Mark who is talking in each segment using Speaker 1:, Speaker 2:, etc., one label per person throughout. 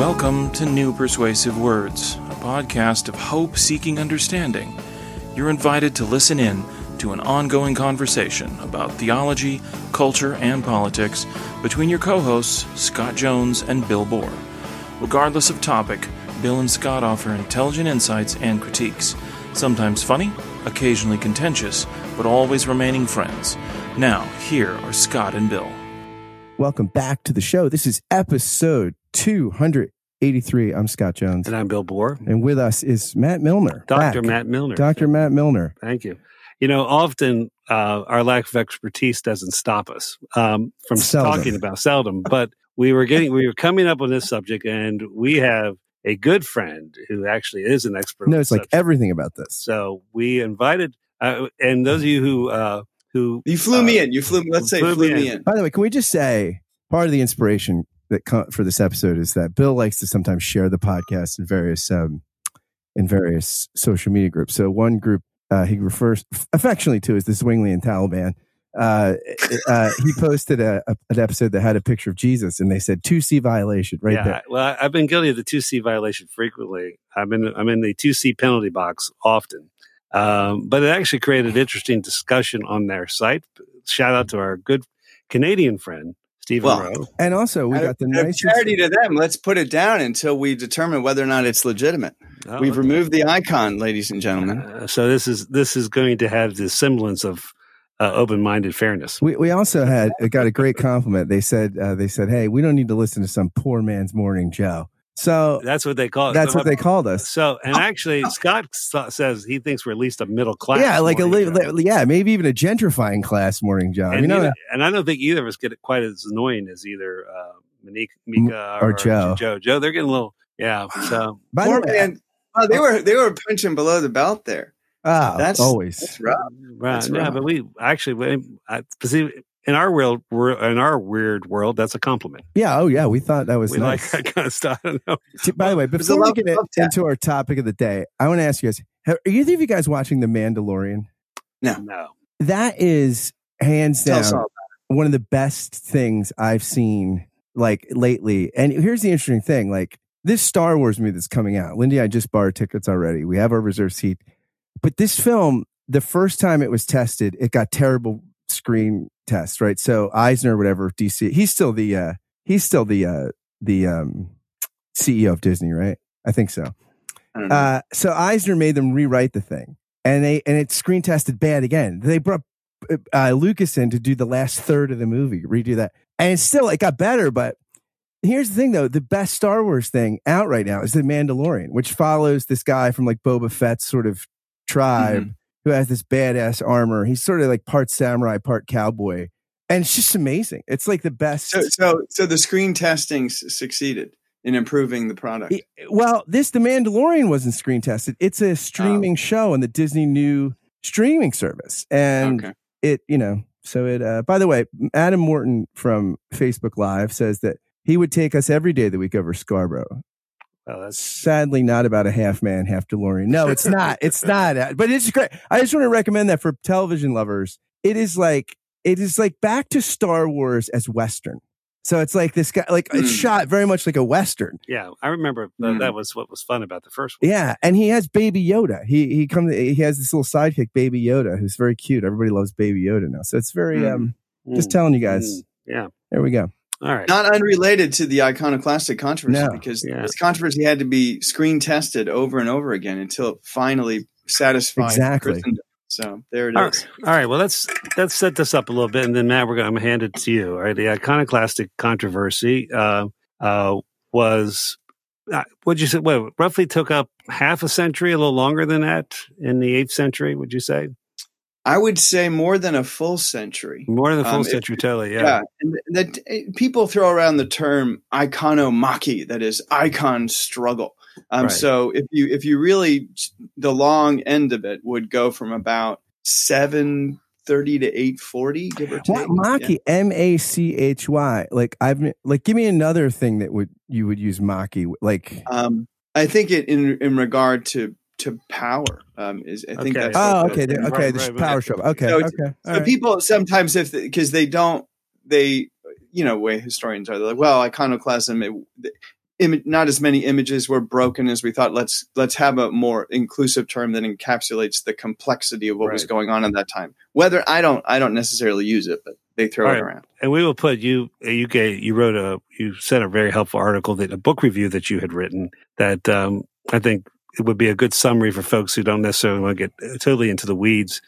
Speaker 1: Welcome to New Persuasive Words, a podcast of hope seeking understanding. You're invited to listen in to an ongoing conversation about theology, culture, and politics between your co hosts, Scott Jones and Bill Borror. Regardless of topic, Bill and Scott offer intelligent insights and critiques, sometimes funny, occasionally contentious, but always remaining friends. Now, here are Scott and Bill.
Speaker 2: Welcome back to the show. This is episode 283. I'm Scott Jones.
Speaker 3: And I'm Bill Borror.
Speaker 2: And with us is Matt Milliner.
Speaker 3: Dr. Matt Milliner.
Speaker 2: Dr. Matt Milliner.
Speaker 3: Thank you. You know, often uh, our lack of expertise doesn't stop us um, from
Speaker 2: Seldom.
Speaker 3: talking about seldom, but we were getting, we were coming up on this subject and we have a good friend who actually is an expert.
Speaker 2: No,
Speaker 3: it's
Speaker 2: like
Speaker 3: subject.
Speaker 2: everything about this.
Speaker 3: So we invited, uh, and those of you who, uh, who
Speaker 4: You flew
Speaker 3: uh,
Speaker 4: me in. You flew. Let's say
Speaker 3: flew
Speaker 4: flew,
Speaker 3: me
Speaker 4: me
Speaker 3: in.
Speaker 4: in.
Speaker 2: By the way, can we just say part of the inspiration that for this episode is that Bill likes to sometimes share the podcast in various um, in various social media groups. So one group uh, he refers affectionately to is the Zwinglian Taliban. Uh, uh, he posted a, a, an episode that had a picture of Jesus, and they said two C violation right
Speaker 3: yeah,
Speaker 2: there.
Speaker 3: Well, I've been guilty of the two C violation frequently. I'm in I'm in the two C penalty box often, um, but it actually created interesting discussion on their site. Shout out to our good Canadian friend Stephen
Speaker 4: Well,
Speaker 3: Rowe.
Speaker 2: And also, we
Speaker 4: Out
Speaker 2: got the
Speaker 4: out
Speaker 2: nicest.
Speaker 4: charity to them. Let's put it down until we determine whether or not it's legitimate.
Speaker 3: Oh,
Speaker 4: We've
Speaker 3: okay.
Speaker 4: removed the icon, ladies and gentlemen.
Speaker 3: Uh, so this is this is going to have the semblance of uh, open minded fairness.
Speaker 2: We we also had got a great compliment. They said uh, they said, "Hey, we don't need to listen to some poor man's morning Joe." So
Speaker 3: That's what they call it.
Speaker 2: that's
Speaker 3: So-
Speaker 2: what they called us.
Speaker 3: So, and actually, Scott says he thinks we're at least a middle class.
Speaker 2: Yeah, like a
Speaker 3: morning
Speaker 2: li- li- yeah, maybe even a gentrifying class morning Joe.
Speaker 3: and,
Speaker 2: you know,
Speaker 3: either- and I don't think either of us get it quite as annoying as either uh, Monique, Mika,
Speaker 2: or
Speaker 3: or,
Speaker 2: Joe.
Speaker 3: Joe. Joe, they're getting a little, yeah. So
Speaker 2: by the way,
Speaker 4: man. Oh, they were they were punching below the belt there.
Speaker 2: ah,
Speaker 4: That's-
Speaker 2: always.
Speaker 4: That's rough.
Speaker 3: right,
Speaker 4: That's
Speaker 3: yeah.
Speaker 4: right.
Speaker 3: But we actually, we, I, see, in our world, we're, in our weird world, that's a compliment.
Speaker 2: Yeah, oh yeah, we thought that was
Speaker 3: we
Speaker 2: nice.
Speaker 3: like that kind of stuff. I don't know.
Speaker 2: See, By the way, before we
Speaker 4: love-
Speaker 2: get
Speaker 4: love
Speaker 2: into our topic of the day, I want to ask you guys: have, Are either of you guys watching The Mandalorian?
Speaker 3: No,
Speaker 2: That is hands down one of the best things I've seen like lately. And here's the interesting thing: like this Star Wars movie that's coming out. Lindy, I just bought our tickets already. We have our reserve seat. But this film, the first time it was tested, it got terrible screen test, right? So Eisner, whatever DC, he's still the uh he's still the uh the um CEO of Disney, right? I think so.
Speaker 4: I.
Speaker 2: Uh, so Eisner made them rewrite the thing, and they and it screen tested bad again. They brought uh, Lucas in to do the last third of the movie, redo that, and still it got better. But here's the thing, though: the best Star Wars thing out right now is the Mandalorian, which follows this guy from like Boba Fett's sort of tribe who has this badass armor. He's sort of like part samurai, part cowboy, and it's just amazing. It's like the best.
Speaker 4: so so so the screen testing s- succeeded in improving the product.
Speaker 2: It- well, this The Mandalorian wasn't screen tested. It's a streaming show on the Disney new streaming service, and
Speaker 4: okay.
Speaker 2: it, you know, so it. Uh, by the way, Adam Morton from Facebook Live says that he would take us every day of the week over Scarborough.
Speaker 3: Well, that's
Speaker 2: Sadly, not about a half man, half DeLorean. No, it's not. It's not. But it's great. I just want to recommend that for television lovers. It is like it is like back to Star Wars as Western. So it's like this guy, like it's
Speaker 4: Hmm.
Speaker 2: shot very much like a Western.
Speaker 3: yeah. I remember
Speaker 4: Mm.
Speaker 3: that was what was fun about the first one.
Speaker 2: Yeah, and he has Baby Yoda. He he comes. He has this little sidekick, Baby Yoda, who's very cute. Everybody loves Baby Yoda now. So it's very.
Speaker 4: Mm.
Speaker 2: um Just
Speaker 3: Mm,
Speaker 2: telling you guys.
Speaker 3: mm, yeah.
Speaker 2: There we go.
Speaker 3: All right.
Speaker 4: Not unrelated to the iconoclastic controversy
Speaker 2: No.
Speaker 4: because
Speaker 3: Yeah.
Speaker 4: this controversy had to be screen tested over and over again until it finally satisfied
Speaker 2: Exactly.
Speaker 4: Christendom. So there it is.
Speaker 3: All right. All right. Well, let's let's set this up a little bit, and then Matt, we're going to hand it to you. All right. The iconoclastic controversy uh, uh, was uh, what you say? What roughly took up half a century, a little longer than that, in the eighth century. Would you say
Speaker 4: I would say more than a full century.
Speaker 3: more than a full
Speaker 4: Um, it-
Speaker 3: century? Totally.
Speaker 4: Yeah,
Speaker 3: Yeah.
Speaker 4: and that eh, people throw around the term iconomachy, that is icon struggle. Um,
Speaker 3: Right.
Speaker 4: So if you if you really the long end of it would go from about seven thirty to eight forty, give or take.
Speaker 2: What Maki? M A C H Y. Like I've like. Give me another thing that would you would use Maki. Like
Speaker 4: Um, I think it in in regard to to power um, is I think
Speaker 3: Okay.
Speaker 4: that's
Speaker 2: oh,
Speaker 4: what
Speaker 2: okay,
Speaker 4: the-
Speaker 2: there-
Speaker 3: Right,
Speaker 2: okay.
Speaker 3: right,
Speaker 2: This
Speaker 3: right.
Speaker 2: power show. Okay,
Speaker 4: So
Speaker 2: okay.
Speaker 4: So
Speaker 2: right.
Speaker 4: people sometimes if because they don't they you know way historians are they're like well iconoclasm it, Im- not as many images were broken as we thought. Let's let's have a more inclusive term that encapsulates the complexity of what was going on at that time. Whether I don't I don't necessarily use it, but they throw
Speaker 3: All
Speaker 4: it
Speaker 3: right.
Speaker 4: around.
Speaker 3: and we will put you you gave you wrote a you sent a very helpful article that a book review that you had written that um, I think it would be a good summary for folks who don't necessarily want to get totally into the weeds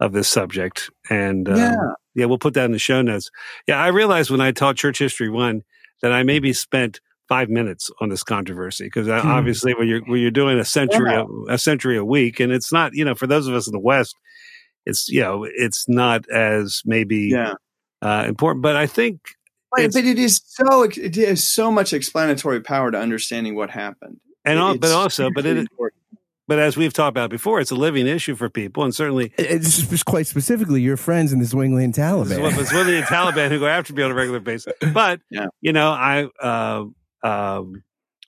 Speaker 3: of this subject. And um,
Speaker 4: Yeah.
Speaker 3: yeah, we'll put that in the show notes. Yeah, I realized when I taught Church History One that I maybe spent five minutes on this controversy because
Speaker 2: Hmm.
Speaker 3: obviously when you're when you're doing a century
Speaker 4: Yeah.
Speaker 3: a, a century a week and it's not you know for those of us in the West it's you know it's not as maybe
Speaker 4: Yeah.
Speaker 3: uh, important. But I think
Speaker 4: But, but it is so it has so much explanatory power to understanding what happened.
Speaker 3: And al-
Speaker 4: It's
Speaker 3: but also but it
Speaker 4: important.
Speaker 3: but as we've talked about before, it's a living issue for people, and certainly
Speaker 2: It's quite specifically your friends in the Zwingli Taliban.
Speaker 3: what it's one of the Taliban who go after me on a regular basis. But
Speaker 4: Yeah.
Speaker 3: you know, I uh, um,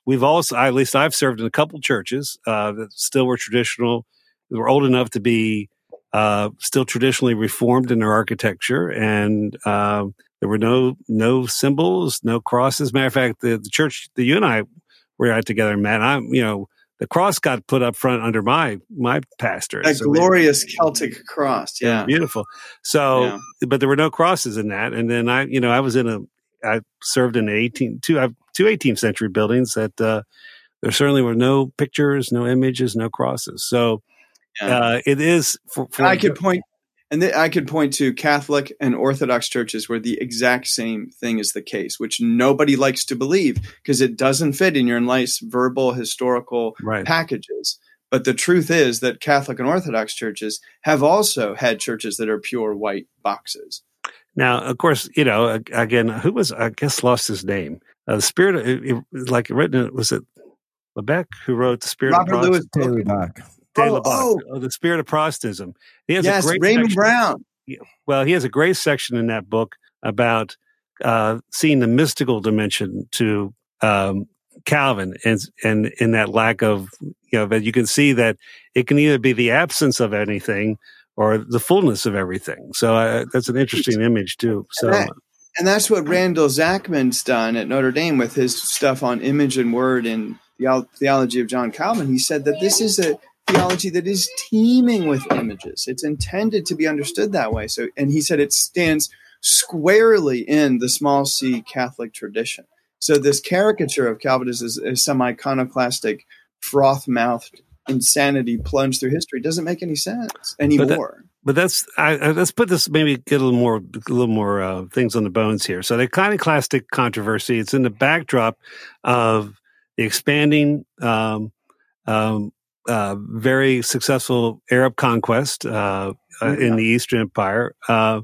Speaker 3: we've also at least I've served in a couple churches uh, that still were traditional, that were old enough to be uh, still traditionally reformed in their architecture, and um, there were no no symbols, no crosses. Matter of fact, the, the church that you and I were at together, Matt, I'm you know. The cross got put up front under my my pastor.
Speaker 4: That
Speaker 3: So we-
Speaker 4: glorious Celtic cross. Yeah.
Speaker 3: beautiful. So,
Speaker 4: Yeah.
Speaker 3: but there were no crosses in that. And then I, you know, I was in a, I served in 18, two, I've two 18th century buildings that, uh, there certainly were no pictures, no images, no crosses. So,
Speaker 4: Yeah.
Speaker 3: uh, it is for, for
Speaker 4: I could point, and th- I could point to Catholic and Orthodox churches where the exact same thing is the case, which nobody likes to believe because it doesn't fit in your nice verbal historical
Speaker 3: right.
Speaker 4: packages. But the truth is that Catholic and Orthodox churches have also had churches that are pure white boxes.
Speaker 3: Now, of course, you know, again, who was, I guess, lost his name. Uh, the spirit, of, it, it- like written, was it Lebec who wrote the spirit
Speaker 4: Robert
Speaker 3: of Prost-
Speaker 4: Louis
Speaker 2: Taylor Bach.
Speaker 3: Taylor
Speaker 4: Oh, oh.
Speaker 3: oh, the spirit of Protestantism. He has
Speaker 4: Yes,
Speaker 3: a great
Speaker 4: Raymond
Speaker 3: section-
Speaker 4: Brown.
Speaker 3: well, he has a great section in that book about uh, seeing the mystical dimension to um, Calvin, and and in that lack of you know that you can see that it can either be the absence of anything or the fullness of everything. So uh, that's an interesting image too. So
Speaker 4: that- And that's what Randall Zachman's done at Notre Dame with his stuff on image and word and the theology of John Calvin. He said that this is a theology that is teeming with images. It's intended to be understood that way. So, and he said it stands squarely in the small c Catholic tradition. So, this caricature of Calvinism is, is some iconoclastic, froth mouthed insanity plunged through history doesn't make any sense anymore.
Speaker 3: but that's I, I, let's put this maybe get a little more a little more uh, things on the bones here. So the iconoclastic controversy it's in the backdrop of the expanding, um, um, uh, very successful Arab conquest uh, uh, in the Eastern Empire, uh,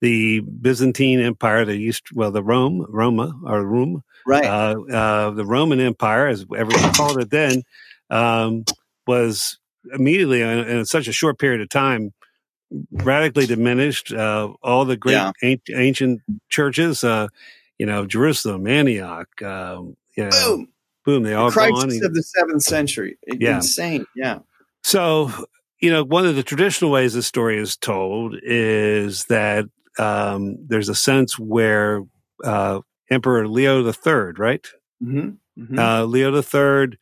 Speaker 3: the Byzantine Empire, the East well the Rome Roma or Rome
Speaker 4: right.
Speaker 3: uh, uh, the Roman Empire, as everyone called it then, um, was immediately in, in such a short period of time radically diminished. Uh, all the great
Speaker 4: Yeah.
Speaker 3: an- ancient churches, uh, you know, Jerusalem, Antioch, um, you know,
Speaker 4: Boom.
Speaker 3: they all
Speaker 4: crisis
Speaker 3: gone.
Speaker 4: of the seventh century.
Speaker 3: Yeah.
Speaker 4: Insane. Yeah.
Speaker 3: So, you know, one of the traditional ways the story is told is that um, there's a sense where uh, Emperor Leo the Third, right?
Speaker 4: hmm hmm
Speaker 3: uh, Leo the Third.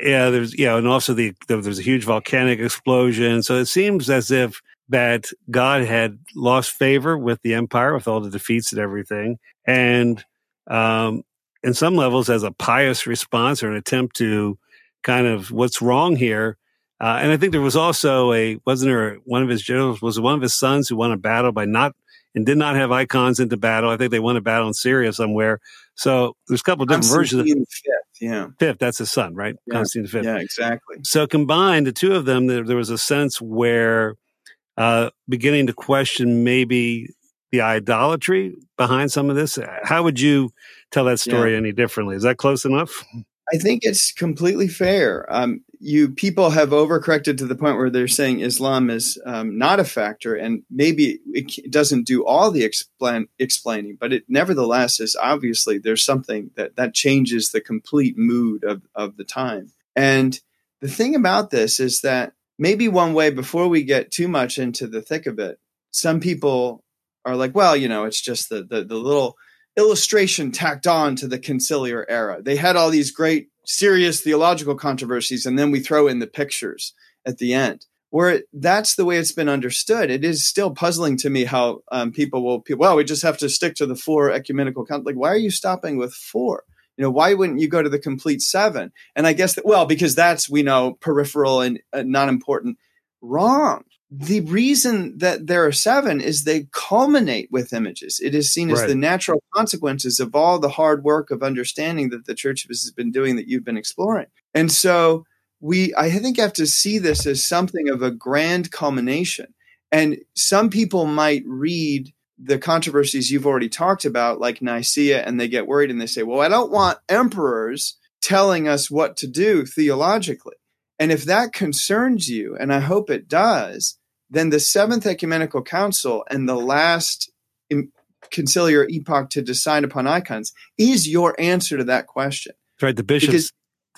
Speaker 3: Yeah, there's yeah, and also the there- there's a huge volcanic explosion. So it seems as if that God had lost favor with the empire with all the defeats and everything, and um, in some levels, as a pious response or an attempt to kind of what's wrong here. Uh, and I think there was also a wasn't there one of his generals was one of his sons who won a battle by not and did not have icons into battle. I think they won a battle in Syria somewhere. So there's a couple of different versions. of
Speaker 4: fifth. Yeah.
Speaker 3: Fifth, that's his son, right?
Speaker 4: Yeah.
Speaker 3: Constantine Fifth.
Speaker 4: Yeah. Exactly.
Speaker 3: So combined, the two of them, there, there was a sense where uh, beginning to question maybe the idolatry behind some of this. How would you tell that story any differently? Is that close enough?
Speaker 4: I think it's completely fair. Um, you people have overcorrected to the point where they're saying Islam is um, not a factor, and maybe it doesn't do all the explain, explaining, but it nevertheless is obviously there's something that that changes the complete mood of of the time. And the thing about this is that maybe one way before we get too much into the thick of it, some people are like, well, you know, it's just the the, the little illustration tacked on to the conciliar era. They had all these great serious theological controversies, and then we throw in the pictures at the end. Where that's the way it's been understood. It is still puzzling to me how um, people will, well, we just have to stick to the four ecumenical. Con-. Like, why are you stopping with four? You know, why wouldn't you go to the complete seven? And I guess that, well, because that's, we know, peripheral and uh, not important. Wrong. The reason that there are seven is they culminate with images. It is seen as the natural consequences of all the hard work of understanding that the church has been doing that you've been exploring. And so we, I think, have to see this as something of a grand culmination. And some people might read the controversies you've already talked about, like Nicaea, and they get worried and they say, well, I don't want emperors telling us what to do theologically. And if that concerns you, and I hope it does, then the Seventh Ecumenical Council and the last im- conciliar epoch to decide upon icons is your answer to that question.
Speaker 3: That's right. The bishops
Speaker 4: Because-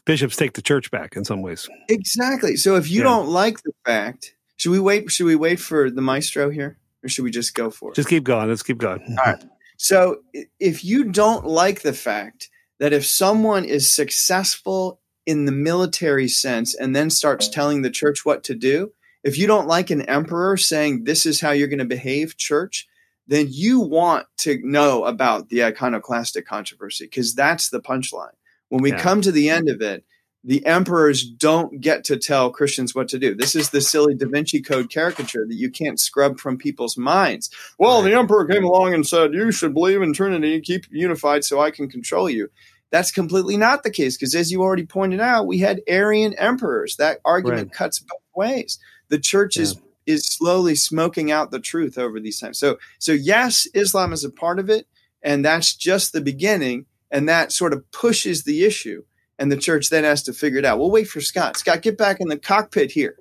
Speaker 3: bishops take the church back in some ways.
Speaker 4: Exactly. So if you
Speaker 3: Yeah.
Speaker 4: don't like the fact, should we wait? Should we wait for the maestro here, or should we just go for it?
Speaker 3: Just keep going. Let's keep going.
Speaker 4: All right. So if you don't like the fact that if someone is successful in the military sense and then starts telling the church what to do, if you don't like an emperor saying this is how you're going to behave, church, then you want to know about the iconoclastic controversy because that's the punchline. When we
Speaker 3: Yeah.
Speaker 4: come to the end of it, the emperors don't get to tell Christians what to do. This is the silly Da Vinci Code caricature that you can't scrub from people's minds. Well, the emperor came along and said, You should believe in Trinity and keep unified so I can control you. That's completely not the case because, as you already pointed out, we had Arian emperors. That argument
Speaker 3: Right.
Speaker 4: cuts both ways. The church is is slowly smoking out the truth over these times. So, so yes, Islam is a part of it, and that's just the beginning, and that sort of pushes the issue, and the church then has to figure it out. We'll wait for Scott. Scott, get back in the cockpit here.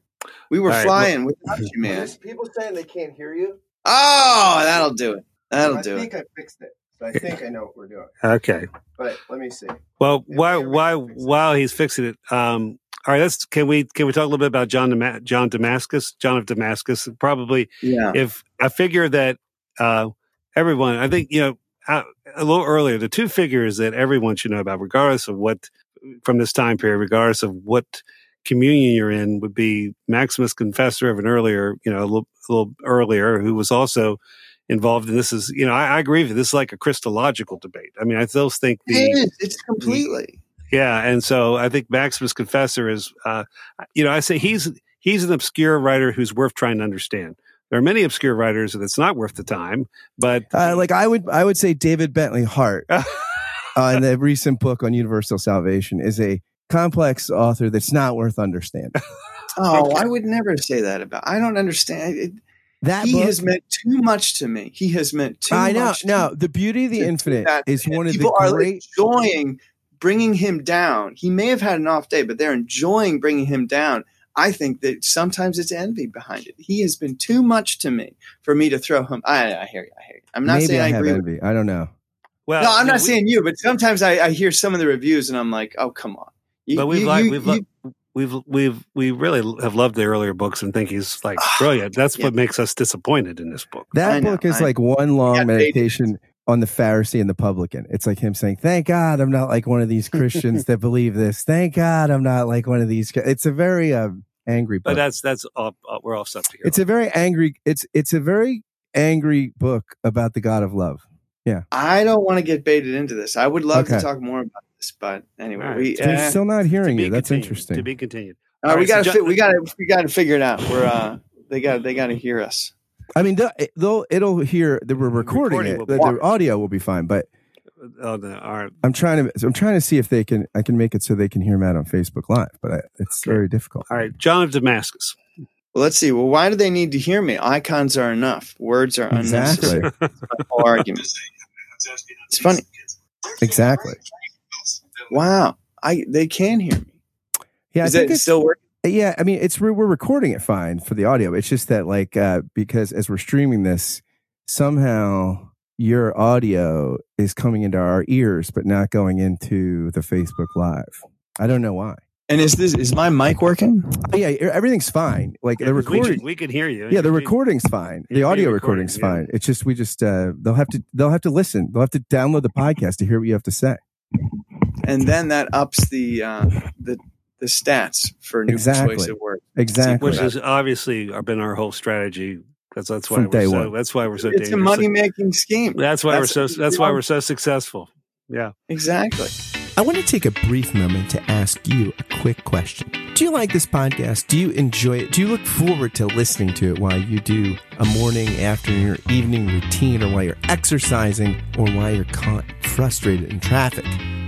Speaker 4: We were
Speaker 3: All right,
Speaker 4: flying without you, man.
Speaker 5: People saying they can't hear you.
Speaker 4: Oh, that'll do it. That'll
Speaker 5: I
Speaker 4: do it.
Speaker 5: I think I fixed it. So I think I know what we're doing.
Speaker 3: Okay.
Speaker 5: But let me see.
Speaker 3: Well,
Speaker 5: Yeah, why, why,
Speaker 3: while
Speaker 5: can fix it.
Speaker 3: while he's fixing it, um, all right. Let's can we can we talk a little bit about John Dama- John Damascus, John of Damascus? Probably,
Speaker 4: Yeah.
Speaker 3: if I figure that uh, everyone, I think you know uh, a little earlier, the two figures that everyone should know about, regardless of what from this time period, regardless of what communion you're in, would be Maximus Confessor of an earlier, you know, a little, a little earlier, who was also involved in this. Is you know, I, I agree with you. This is like a Christological debate. I mean, I still think the
Speaker 4: It is. It's completely.
Speaker 3: yeah, and so I think Maximus Confessor is, uh, you know, I say he's he's an obscure writer who's worth trying to understand. There are many obscure writers that it's not worth the time, but
Speaker 2: Uh, like I would, I would say David Bentley Hart, uh, in the recent book on universal salvation, is a complex author that's not worth understanding.
Speaker 4: Oh, I would never say that about. I don't understand. It,
Speaker 2: That
Speaker 4: he
Speaker 2: book,
Speaker 4: has meant too much to me. He has meant too
Speaker 2: I know.
Speaker 4: much. to
Speaker 2: No,
Speaker 4: me
Speaker 2: the beauty of the infinite
Speaker 4: that.
Speaker 2: is
Speaker 4: And
Speaker 2: one of
Speaker 4: people
Speaker 2: the
Speaker 4: are enjoying bringing him down. He may have had an off day, but they're enjoying bringing him down. I think that sometimes it's envy behind it. He has been too much to me for me to throw him. I, I hear you. I hear you. I'm not
Speaker 2: maybe
Speaker 4: saying
Speaker 2: I
Speaker 4: I,
Speaker 2: have
Speaker 4: agree. With,
Speaker 2: envy. I don't know.
Speaker 3: well,
Speaker 4: no, I'm
Speaker 3: you
Speaker 4: not
Speaker 3: we-
Speaker 4: saying you, but sometimes I, I hear some of the reviews and I'm like, oh, come on. You-
Speaker 3: But we've
Speaker 4: you-
Speaker 3: liked,
Speaker 4: you-
Speaker 3: we've
Speaker 4: you-
Speaker 3: lo- we've we've we really have loved the earlier books and think he's like brilliant. That's
Speaker 4: Yeah.
Speaker 3: what makes us disappointed in this book.
Speaker 2: That
Speaker 4: I know,
Speaker 2: book is
Speaker 4: I-
Speaker 2: like one long
Speaker 4: got baited.
Speaker 2: meditation on the Pharisee and the publican. It's like him saying, "Thank God I'm not like one of these Christians that believe this. Thank God I'm not like one of these." It's a very um, angry
Speaker 3: But that's that's off, uh, we're off subject here.
Speaker 2: It's a very angry. It's it's a very angry book about the God of love. Yeah.
Speaker 4: I don't want to get baited into this. I would love to talk more about this, but anyway,
Speaker 3: All right.
Speaker 4: we
Speaker 2: They're
Speaker 4: uh,
Speaker 2: still not hearing
Speaker 3: be
Speaker 2: you. That's interesting.
Speaker 3: To be continued.
Speaker 4: uh,
Speaker 3: All
Speaker 4: we
Speaker 3: so
Speaker 4: got to
Speaker 3: John-
Speaker 4: fi- we got to we got to figure it out. We're uh, they got they got to hear us.
Speaker 2: I mean, they'll, they'll it'll hear that we're recording,
Speaker 3: recording
Speaker 2: it. The, the audio will be fine, but
Speaker 3: Oh, no, all right.
Speaker 2: I'm trying to I'm trying to see if they can I can make it so they can hear Matt on Facebook Live, but I, it's
Speaker 3: Okay.
Speaker 2: very difficult.
Speaker 3: All right. John of Damascus.
Speaker 4: Well, let's see. Well, why do they need to hear me? Icons are enough. Words are
Speaker 2: Exactly.
Speaker 4: unnecessary. Whole argument. It's funny.
Speaker 2: Exactly.
Speaker 4: Wow, I they can hear me.
Speaker 2: Yeah, I
Speaker 4: Is
Speaker 2: think
Speaker 4: it
Speaker 2: it's,
Speaker 4: still working?
Speaker 2: yeah. I mean, it's we're we're recording it fine for the audio. It's just that like uh, because as we're streaming this, somehow your audio is coming into our ears, but not going into the Facebook Live. I don't know why.
Speaker 4: And is this is my mic working?
Speaker 2: Oh, yeah, everything's fine. Like the
Speaker 3: Yeah, 'cause we,
Speaker 2: recording.
Speaker 3: we can hear you.
Speaker 2: yeah, the recording's fine. The audio
Speaker 3: recording,
Speaker 2: recording's
Speaker 3: yeah.
Speaker 2: fine. It's just we just uh they'll have to they'll have to listen. They'll have to download the podcast to hear what you have to say.
Speaker 4: And then that ups the uh, the the stats for new
Speaker 2: Exactly.
Speaker 4: persuasive words.
Speaker 2: Exactly.
Speaker 3: which has obviously been our whole strategy. Because that's why
Speaker 2: From
Speaker 3: we're so.
Speaker 2: one.
Speaker 3: That's why we're so.
Speaker 4: It's a money making scheme.
Speaker 3: That's why
Speaker 4: That's-
Speaker 3: we're so. That's why we're so successful. Yeah.
Speaker 4: Exactly.
Speaker 2: I want to take a brief moment to ask you a quick question. Do you like this podcast? Do you enjoy it? Do you look forward to listening to it while you do a morning, afternoon, or evening routine, or while you're exercising, or while you're caught frustrated in traffic?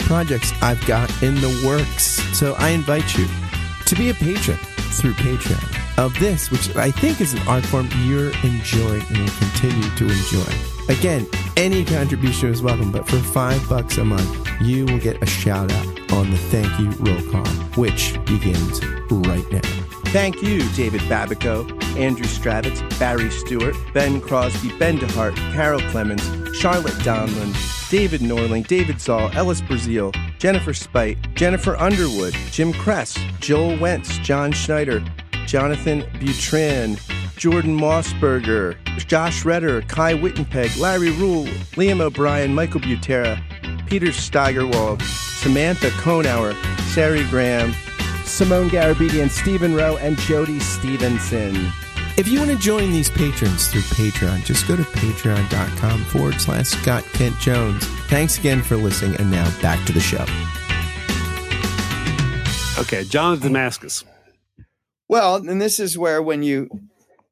Speaker 2: projects I've got in the works. So I invite you to be a patron through Patreon of this, which I think is an art form you're enjoying and will continue to enjoy. Again, any contribution is welcome, but for five bucks a month, you will get a shout out on the thank you roll call, which begins right now. Thank you, David Babico, Andrew Stravitz, Barry Stewart, Ben Crosby, Ben DeHart, Carol Clemens, Charlotte Donlin, David Norling, David Zoll, Ellis Brazil, Jennifer Spite, Jennifer Underwood, Jim Kress, Joel Wentz, John Schneider, Jonathan Butrin, Jordan Mossberger, Josh Redder, Kai Wittenpeg, Larry Rule, Liam O'Brien, Michael Butera, Peter Steigerwald, Samantha Konauer, Sari Graham, Simone Garabedian, Stephen Rowe, and Jody Stevenson. If you want to join these patrons through Patreon, just go to patreon.com forward slash Scott Kent Jones. Thanks again for listening, and now back to the show.
Speaker 3: Okay. John of Damascus.
Speaker 4: Well, and this is where when you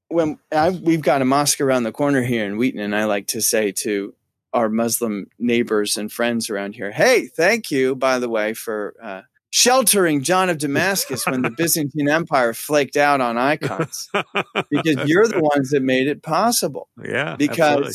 Speaker 4: when I, we've got a mosque around the corner here in Wheaton, and I like to say to our Muslim neighbors and friends around here, "Hey, thank you, by the way, for uh, sheltering John of Damascus when the Byzantine Empire flaked out on icons, because you're the ones that made it possible."
Speaker 3: Yeah.
Speaker 4: because
Speaker 3: absolutely.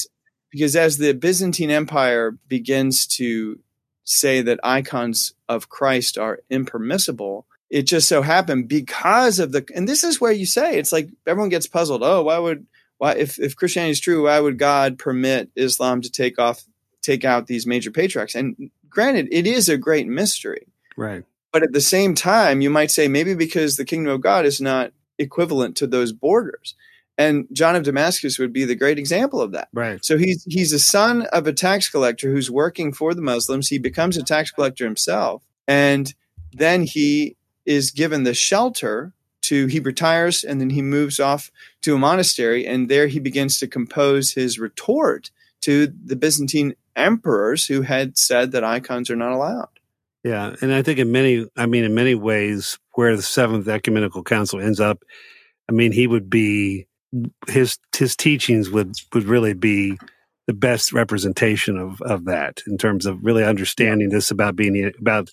Speaker 4: because as the Byzantine Empire begins to say that icons of Christ are impermissible, it just so happened because of the and this is where you say it's like everyone gets puzzled. Oh, why would why if, if Christianity is true, why would God permit Islam to take off take out these major patriarchs? And granted, it is a great mystery.
Speaker 3: Right.
Speaker 4: But at the same time, you might say maybe because the kingdom of God is not equivalent to those borders. And John of Damascus would be the great example of that.
Speaker 3: Right.
Speaker 4: So he's he's a son of a tax collector who's working for the Muslims. He becomes a tax collector himself, and then he is given the shelter to he retires and then he moves off to a monastery and there he begins to compose his retort to the Byzantine emperors who had said that icons are not allowed.
Speaker 3: Yeah, and I think in many, I mean, in many ways, where the Seventh Ecumenical Council ends up, I mean, he would be his his teachings would would really be the best representation of of that in terms of really understanding this about being about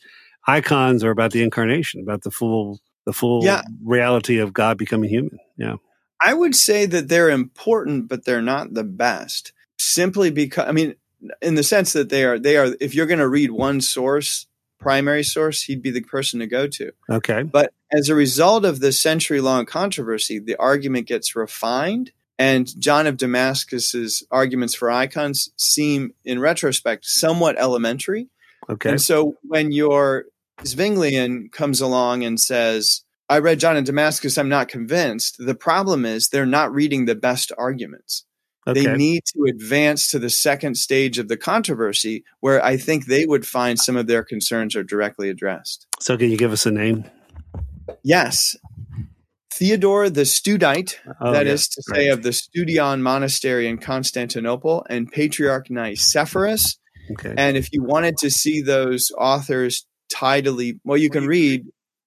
Speaker 3: icons or about the incarnation, about the full the full
Speaker 4: Yeah.
Speaker 3: reality of God becoming human. Yeah,
Speaker 4: I would say that they're important, but they're not the best. Simply because I mean, in the sense that they are they are if you're going to read one source, primary source, he'd be the person to go to.
Speaker 3: okay,
Speaker 4: But as a result of this century long controversy, the argument gets refined. And John of Damascus's arguments for icons seem, in retrospect, somewhat elementary.
Speaker 3: okay,
Speaker 4: And so when your Zwinglian comes along and says, I read John of Damascus, I'm not convinced, the problem is they're not reading the best arguments.
Speaker 3: Okay.
Speaker 4: They need to advance to the second stage of the controversy where I think they would find some of their concerns are directly addressed.
Speaker 3: so, can you give us a name?
Speaker 4: Yes. Theodore the Studite,
Speaker 3: Oh,
Speaker 4: that
Speaker 3: yeah,
Speaker 4: is to say,
Speaker 3: right.
Speaker 4: of the Studion Monastery in Constantinople, and Patriarch Nicephorus.
Speaker 3: Okay,
Speaker 4: And if you wanted to see those authors tidily, well, you can read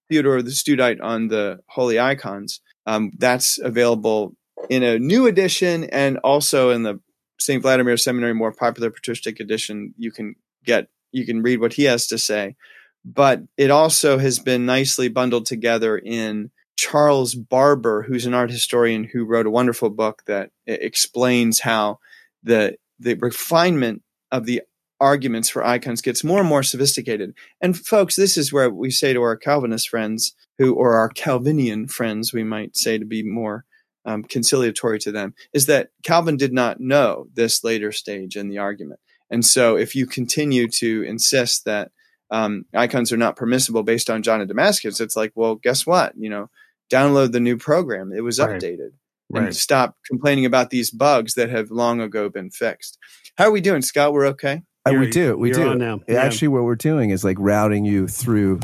Speaker 4: Theodore the Studite on the Holy Icons. Um, that's available in a new edition and also in the St. Vladimir Seminary more popular patristic edition. You can get you can read what he has to say, but it also has been nicely bundled together in Charles Barber, who's an art historian who wrote a wonderful book that explains how the the refinement of the arguments for icons gets more and more sophisticated. And folks, this is where we say to our Calvinist friends who, or our Calvinian friends, we might say to be more um, conciliatory to them, is that Calvin did not know this later stage in the argument. And so if you continue to insist that um, icons are not permissible based on John of Damascus, it's like, well, guess what? You know, download the new program. It was
Speaker 3: Right.
Speaker 4: updated.
Speaker 3: Right.
Speaker 4: And stop complaining about these bugs that have long ago been fixed. How are we doing, Scott? We're okay.
Speaker 2: Uh, we do. We
Speaker 3: you're
Speaker 2: do.
Speaker 3: on now.
Speaker 2: Yeah,
Speaker 3: Yeah.
Speaker 2: Actually, what we're doing is like routing you through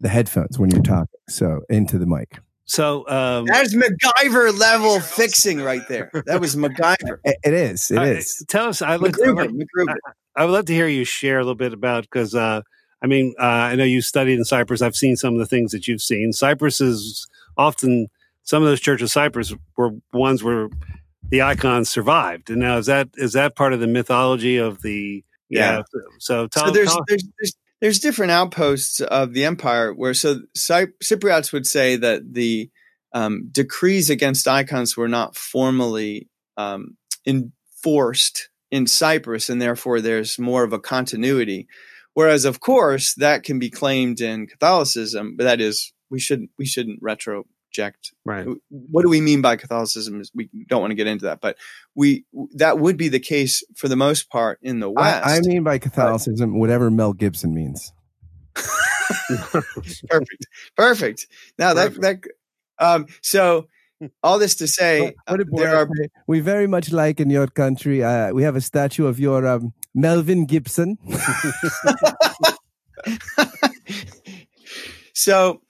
Speaker 2: the headphones when you're talking, so into the mic.
Speaker 3: So, um,
Speaker 4: That's MacGyver level fixing right there. That was MacGyver.
Speaker 2: It, it is. It is.
Speaker 3: tell us. I would,
Speaker 4: MacGruber. MacGruber.
Speaker 3: I would love to hear you share a little bit about because uh, I mean uh, I know you studied in Cyprus. I've seen some of the things that you've seen. Cyprus is often some of those churches of Cyprus were ones where the icons survived. And now is that is that part of the mythology of the
Speaker 4: Yeah.
Speaker 3: So tell,
Speaker 4: so there's,
Speaker 3: tell-
Speaker 4: there's there's there's different outposts of the empire where so Cypriots would say that the um, decrees against icons were not formally um, enforced in Cyprus, and therefore there's more of a continuity. Whereas, of course, that can be claimed in Catholicism, but that is we shouldn't we shouldn't retroject
Speaker 3: right.
Speaker 4: what do we mean by Catholicism? Is we don't want to get into that, but we that would be the case for the most part in the West.
Speaker 2: I, I mean by Catholicism, whatever Mel Gibson means.
Speaker 4: perfect, perfect. Now that that um, so all this to say, uh, there are
Speaker 2: we very much like in your country. Uh, we have a statue of your um, Melvin Gibson.
Speaker 4: so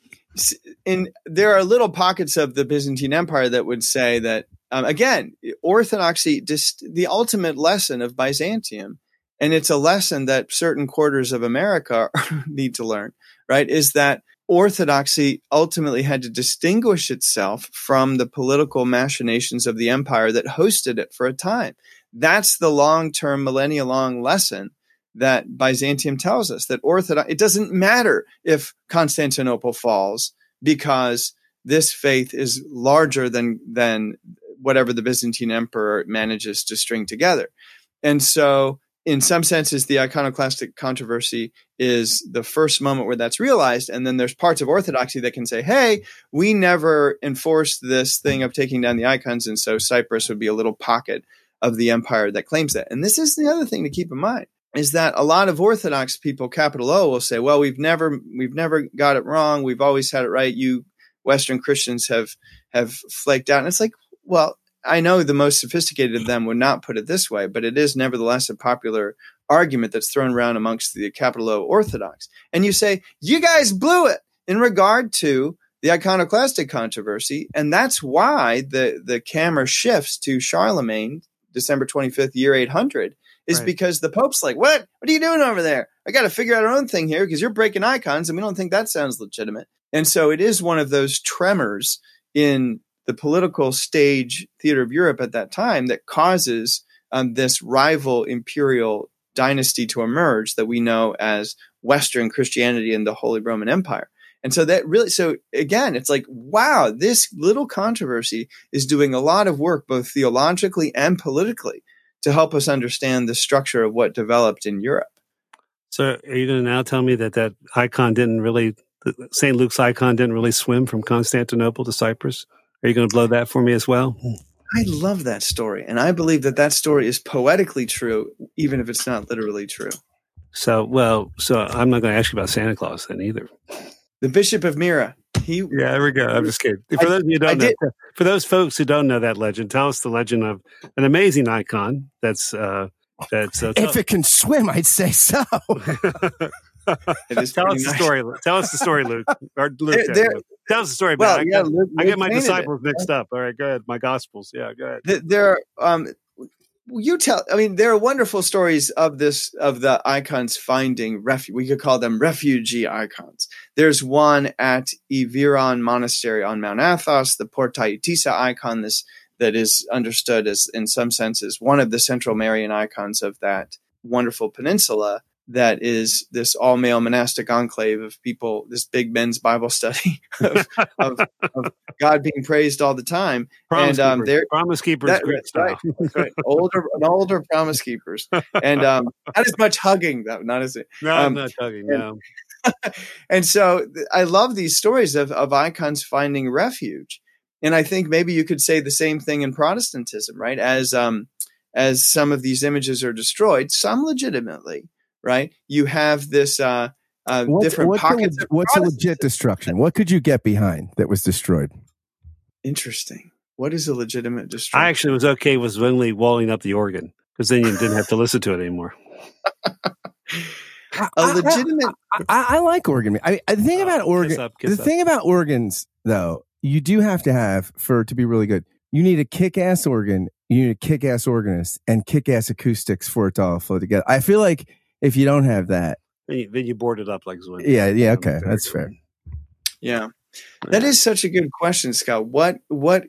Speaker 4: in there are little pockets of the Byzantine Empire that would say that um, again orthodoxy just the ultimate lesson of Byzantium and it's a lesson that certain quarters of America need to learn right is that orthodoxy ultimately had to distinguish itself from the political machinations of the empire that hosted it for a time. That's the long-term millennia long lesson that Byzantium tells us that Orthodox, it doesn't matter if Constantinople falls because this faith is larger than, than whatever the Byzantine emperor manages to string together. And so, in some senses, the iconoclastic controversy is the first moment where that's realized. And then there's parts of Orthodoxy that can say, hey, we never enforced this thing of taking down the icons. And so Cyprus would be a little pocket of the empire that claims that. And this is the other thing to keep in mind is that a lot of Orthodox people, capital O, will say, "Well, we've never we've never got it wrong. We've always had it right. You Western Christians have have flaked out." And it's like, well, I know the most sophisticated of them would not put it this way, but it is nevertheless a popular argument that's thrown around amongst the capital O Orthodox. And you say, "You guys blew it." In regard to the iconoclastic controversy, and that's why the the camera shifts to Charlemagne, December twenty fifth, year eight hundred, is
Speaker 3: Right.
Speaker 4: because the Pope's like, "What? What are you doing over there? I got to figure out our own thing here because you're breaking icons, and we don't think that sounds legitimate." And so it is one of those tremors in the political stage theater of Europe at that time that causes um, this rival imperial dynasty to emerge that we know as Western Christianity and the Holy Roman Empire. And so that really, so again, it's like, wow, this little controversy is doing a lot of work, both theologically and politically, to help us understand the structure of what developed in Europe.
Speaker 3: So are you going to now tell me that that icon didn't really, St. Luke's icon didn't really swim from Constantinople to Cyprus? Are you going to blow that for me as well?
Speaker 4: I love that story. And I believe that that story is poetically true, even if it's not literally true.
Speaker 3: So, well, so I'm not going to ask you about Santa Claus then either.
Speaker 4: The Bishop of Myra, he
Speaker 3: Yeah, there we go. I'm just kidding. For
Speaker 4: I-
Speaker 3: those you don't know, for those folks who don't know that legend, tell us the legend of an amazing icon. That's uh, that's. Uh,
Speaker 2: If it can swim, I'd say so.
Speaker 3: tell
Speaker 4: pretty
Speaker 3: us the
Speaker 4: nice.
Speaker 3: story. Tell us the story, Luke. Or Luke
Speaker 4: There- there-
Speaker 3: tell us the story.
Speaker 4: Well,
Speaker 3: Well, I,
Speaker 4: yeah,
Speaker 3: get,
Speaker 4: Luke-
Speaker 3: I get my
Speaker 4: painted it.
Speaker 3: disciples mixed up. All right, go ahead. My gospels. Yeah, go ahead.
Speaker 4: Th- there um you tell i mean there are wonderful stories of this of the icons finding refuge we could call them refugee icons. There's one at Iviron monastery on mount athos the Portaitissa icon this that is understood as in some senses one of the central marian icons of that wonderful peninsula that is this all male monastic enclave of people, this big men's Bible study of, of, of God being praised all the time.
Speaker 3: Promise
Speaker 4: and um,
Speaker 3: keepers.
Speaker 4: they're
Speaker 3: promise keepers.
Speaker 4: that-
Speaker 3: great
Speaker 4: right. That's right. Older, an older promise keepers, and um, not as much hugging though. Not as
Speaker 3: No,
Speaker 4: Um,
Speaker 3: not talking. No.
Speaker 4: and so I love these stories of, of icons finding refuge. And I think maybe you could say the same thing in Protestantism, right? As um, as some of these images are destroyed, some legitimately, right? You have this uh, uh,
Speaker 2: What's,
Speaker 4: different
Speaker 2: what's, a,
Speaker 4: pockets.
Speaker 2: leg-
Speaker 4: of
Speaker 2: what's a legit destruction? What could you get behind that was destroyed?
Speaker 4: Interesting. What is a legitimate destruction?
Speaker 3: I actually was okay with Zwingli walling up the organ because then you didn't have to listen to it anymore.
Speaker 4: a legitimate.
Speaker 2: I, I like organ. I, I the thing about organ.
Speaker 3: kiss up, kiss
Speaker 2: the
Speaker 3: up.
Speaker 2: thing about organs, though, you do have to have for to be really good. You need a kick-ass organ. You need a kick-ass organist and kick-ass acoustics for it to all flow together. I feel like if you don't have that,
Speaker 3: Then you, then you board it up like Zwingli.
Speaker 2: yeah, yeah, okay, that's fair.
Speaker 4: Yeah. That is such a good question, Scott. What what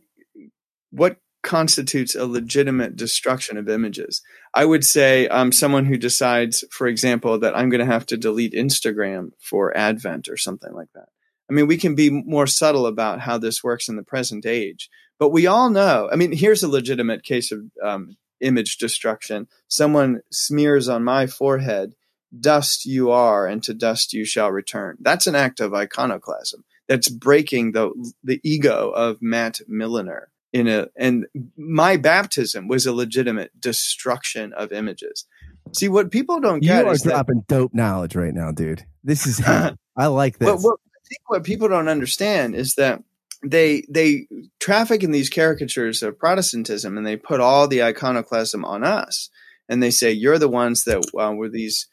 Speaker 4: what constitutes a legitimate destruction of images? I would say um, someone who decides, for example, that I'm going to have to delete Instagram for Advent or something like that. I mean, we can be more subtle about how this works in the present age, but we all know. I mean, here's a legitimate case of um, image destruction. Someone smears on my forehead, "Dust you are, and to dust you shall return." That's an act of iconoclasm that's breaking the the ego of Matt Milliner in a and my baptism was a legitimate destruction of images. See what people don't get.
Speaker 2: You are
Speaker 4: is that
Speaker 2: dropping dope knowledge right now, dude. This is I like this.
Speaker 4: what, what I think what people don't understand is that they they traffic in these caricatures of Protestantism and they put all the iconoclasm on us and they say you're the ones that uh, were these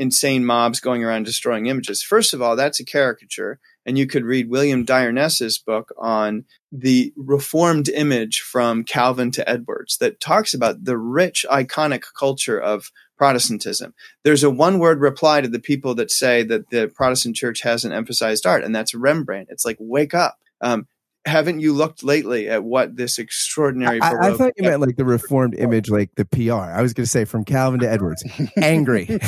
Speaker 4: insane mobs going around destroying images. First of all, that's a caricature, and you could read William Dyrness book on the reformed image from Calvin to Edwards that talks about the rich iconic culture of Protestantism. There's a one word reply to the people that say that the Protestant church hasn't emphasized art, and that's Rembrandt. It's like, wake up. Um, haven't you looked lately at what this extraordinary
Speaker 2: I, I thought you meant like the reformed image, like the PR. I was going to say from Calvin to Edwards, angry.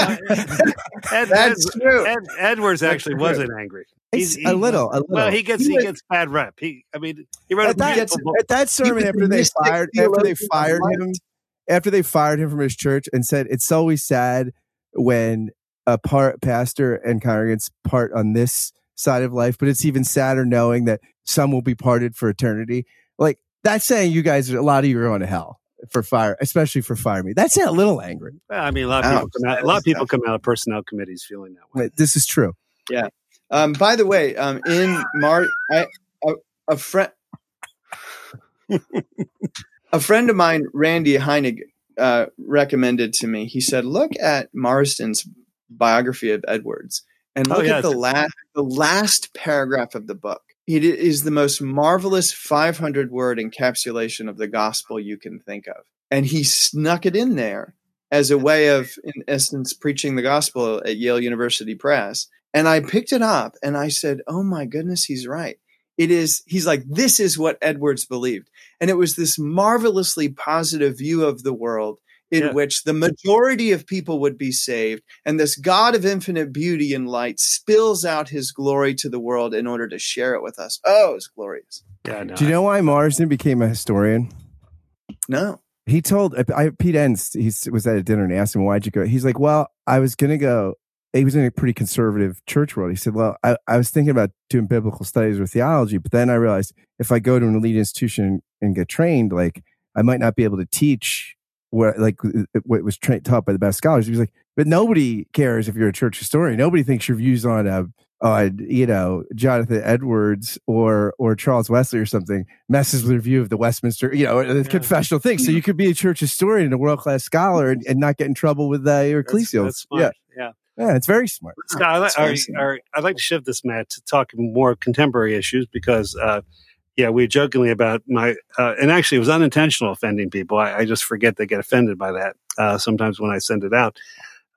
Speaker 3: Ed,
Speaker 4: That's
Speaker 3: Ed-
Speaker 4: true.
Speaker 3: Ed- Edwards actually
Speaker 4: true.
Speaker 3: wasn't angry.
Speaker 2: It's a little, a little.
Speaker 3: Well, he gets
Speaker 4: He
Speaker 3: he,
Speaker 4: was-
Speaker 3: gets bad rep. He, I mean, he wrote a
Speaker 2: at that,
Speaker 3: beautiful book.
Speaker 2: at that sermon after they fired after they fired him after they fired him from his church and said it's always sad when a part pastor and congregants part on this side of life, but it's even sadder knowing that some will be parted for eternity. Like that's saying you guys a lot of you are going to hell for fire, especially for fire me. That's a little angry.
Speaker 3: Well, I mean, a lot of people come out. A lot of people come out of personnel committees feeling that way.
Speaker 2: But This is true. Yeah.
Speaker 4: Um, by the way, um, in Mar, I, a, a friend, a friend of mine, Randy Heinig, uh, recommended to me. He said, "Look at Marsden's biography of Edwards, and
Speaker 3: Oh,
Speaker 4: look
Speaker 3: yeah,
Speaker 4: at the last, the last paragraph of the book. It is the most marvelous 500 word encapsulation of the gospel you can think of, and he snuck it in there." As a way of, in essence, preaching the gospel at Yale University Press. And I picked it up and I said, Oh my goodness, he's right. It is, he's like, this is what Edwards believed. And it was this marvelously positive view of the world in
Speaker 3: Yeah.
Speaker 4: which the majority of people would be saved. And this God of infinite beauty and light spills out his glory to the world in order to share it with us. Oh, it's glorious.
Speaker 3: Yeah, no,
Speaker 2: Do you know why Marsden became a historian?
Speaker 4: No.
Speaker 2: he told I, Pete Enns he was at a dinner and asked him why'd you go. He's like, well, I was gonna go. He was in a pretty conservative church world. He said, well, I, I was thinking about doing biblical studies or theology, but then I realized if I go to an elite institution and get trained, like I might not be able to teach what like what was tra- taught by the best scholars. He was like, but nobody cares if you're a church historian. Nobody thinks your views on a on you know Jonathan Edwards or or Charles Wesley or something messes with their view of the Westminster you know the
Speaker 3: Yeah.
Speaker 2: confessional thing. So you could be a church historian and a world class scholar and, and not get in trouble with uh, your
Speaker 3: that's
Speaker 2: yeah.
Speaker 3: Yeah.
Speaker 2: yeah, it's very smart.
Speaker 3: Scott, I, like- are-
Speaker 4: fascinating.
Speaker 3: are- I'd like to shift this, Matt, to talk more contemporary issues because, uh, yeah, we jokingly about my, uh, and actually it was unintentional offending people. I, I just forget they get offended by that uh, sometimes when I send it out.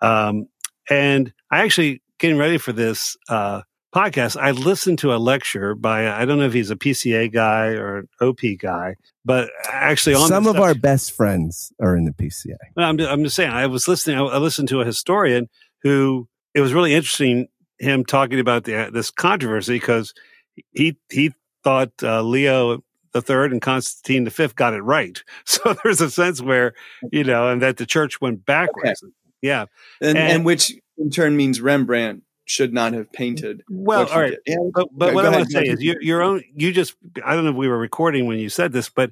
Speaker 3: Um, and I actually, getting ready for this uh, podcast, I listened to a lecture by I don't know if he's a PCA guy or an OP guy, but actually on
Speaker 2: Some of our best friends are in the PCA.
Speaker 3: I'm, I'm just saying, I was listening, I listened to a historian who it was really interesting him talking about the, this controversy because he, he thought uh, Leo the third and Constantine the fifth got it right. So there's a sense where, you know, and that the church went backwards. Yeah.
Speaker 4: and,
Speaker 3: And-
Speaker 4: and which in turn means Rembrandt should not have painted.
Speaker 3: Well, all right.
Speaker 4: Yeah,
Speaker 3: But, but what I want to say is your, your own, you just, I don't know if we were recording when you said this, but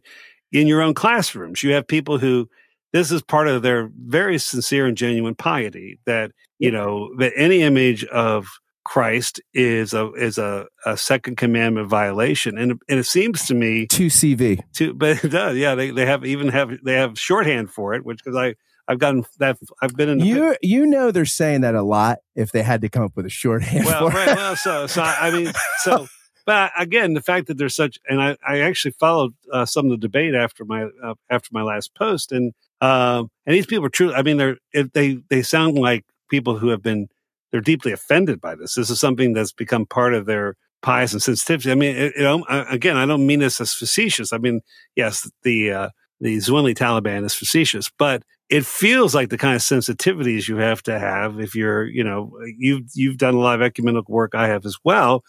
Speaker 3: in your own classrooms, you have people who, this is part of their very sincere and genuine piety that, you know, that any image of Christ is a, is a, a second commandment violation. And, and it seems to me
Speaker 2: Two CV.
Speaker 3: to, but it does. Yeah. They, they have even have, they have shorthand for it, which, cause I, I've gotten that, I've been in the,
Speaker 2: You you know they're saying that a lot if they had to come up with a shorthand
Speaker 3: well,
Speaker 2: for
Speaker 3: right,
Speaker 2: it.
Speaker 3: well, so, so I mean, so, but again, the fact that there's such, and I, I actually followed uh, some of the debate after my, uh, after my last post, and, um, and these people are true. I mean, they're, if they, they sound like people who have been, they're deeply offended by this. This is something that's become part of their pious and sensitivity. I mean, it, it, um, again, I don't mean this as facetious. I mean, yes, the, uh, the Zwingli Taliban is facetious, but it feels like the kind of sensitivities you have to have if you're, you know, you've you've done a lot of ecumenical work. I have as well.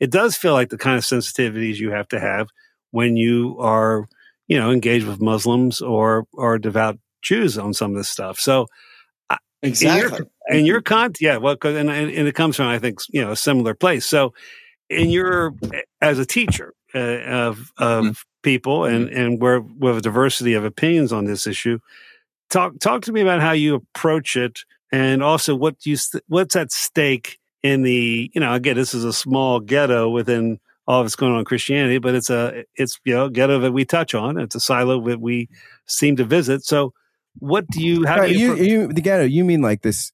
Speaker 3: It does feel like the kind of sensitivities you have to have when you are, you know, engaged with Muslims or or devout Jews on some of this stuff. So
Speaker 4: exactly.
Speaker 3: in your con, yeah, well, cause, and and it comes from I think you know a similar place. So in your as a teacher uh, of of
Speaker 4: Mhm.
Speaker 3: people and and where with a diversity of opinions on this issue, talk talk to me about how you approach it, and also what you st- what's at stake in the you know again this is a small ghetto within all that's going on in Christianity, but it's a it's you know ghetto that we touch on. It's a silo that we seem to visit. So. What do you? How
Speaker 2: Right,
Speaker 3: do you?
Speaker 2: you, you the ghetto. You mean like this?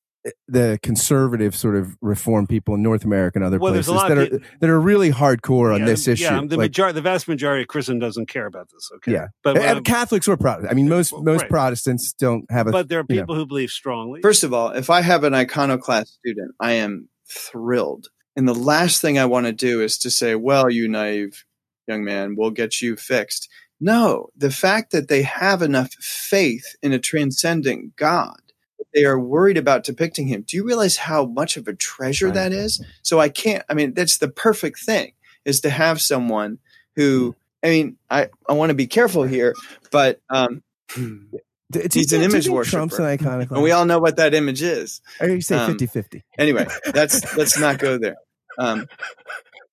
Speaker 2: The conservative sort of reform people in North America and other
Speaker 3: Well,
Speaker 2: places that
Speaker 3: of
Speaker 2: are that are really hardcore on this
Speaker 3: the,
Speaker 2: issue.
Speaker 3: Yeah, the
Speaker 2: Like,
Speaker 3: majority, the vast majority of Christendom doesn't care about this. Okay,
Speaker 2: Yeah.
Speaker 3: but um,
Speaker 2: Catholics or Protestants. I mean, most most
Speaker 3: Right.
Speaker 2: Protestants don't have a.
Speaker 3: but there are
Speaker 2: you know.
Speaker 3: people who believe strongly.
Speaker 4: First of all, if I have an iconoclast student, I am thrilled. And the last thing I want to do is to say, well, you naive young man, we'll get you fixed. No, the fact that they have enough faith in a transcendent God, that they are worried about depicting him. Do you realize how much of a treasure
Speaker 2: Right.
Speaker 4: that is? So I can't, I mean, that's the perfect thing is to have someone who, I mean, I, I want to be careful here, but, um,
Speaker 2: D- do
Speaker 4: he's an
Speaker 2: think- do you
Speaker 4: image worshiper.
Speaker 2: Trump's an
Speaker 4: and we all know what that image is.
Speaker 2: Or you say
Speaker 4: um,
Speaker 2: 50-50.
Speaker 4: anyway, that's let's not go there. Um,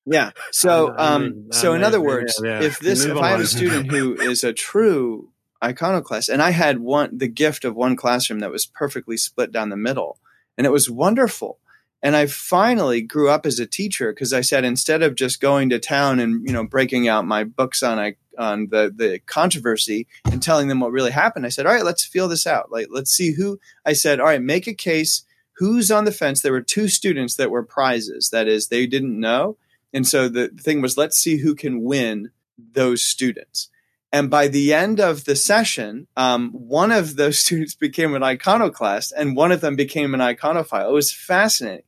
Speaker 4: yeah. So, um, so in other words,
Speaker 3: yeah.
Speaker 4: if this,
Speaker 3: Move
Speaker 4: if I have a student who is a true iconoclast, and I had one, the gift of one classroom that was perfectly split down the middle, and it was wonderful. And I finally grew up as a teacher because I said instead of just going to town and you know breaking out my books on I on the the controversy and telling them what really happened, I said, all right, let's feel this out. Like let's see who. I said, all right, make a case. Who's on the fence? There were two students that were prizes. That is, they didn't know, and so the thing was, let's see who can win those students. And by the end of the session, um, one of those students became an iconoclast, and one of them became an iconophile. It was fascinating.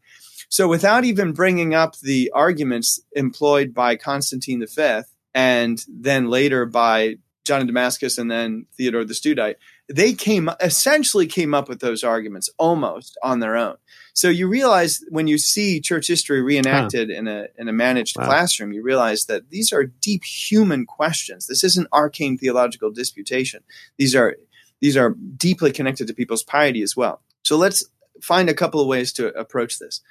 Speaker 4: So, without even bringing up the arguments employed by Constantine V and then later by John of Damascus and then Theodore the Studite, they came essentially came up with those arguments almost on their own. So you realize when you see church history reenacted in a in a managed
Speaker 3: Wow.
Speaker 4: classroom, you realize that these are deep human questions. This isn't arcane theological disputation. These are these are deeply connected to people's piety as well. So let's find a couple of ways to approach this.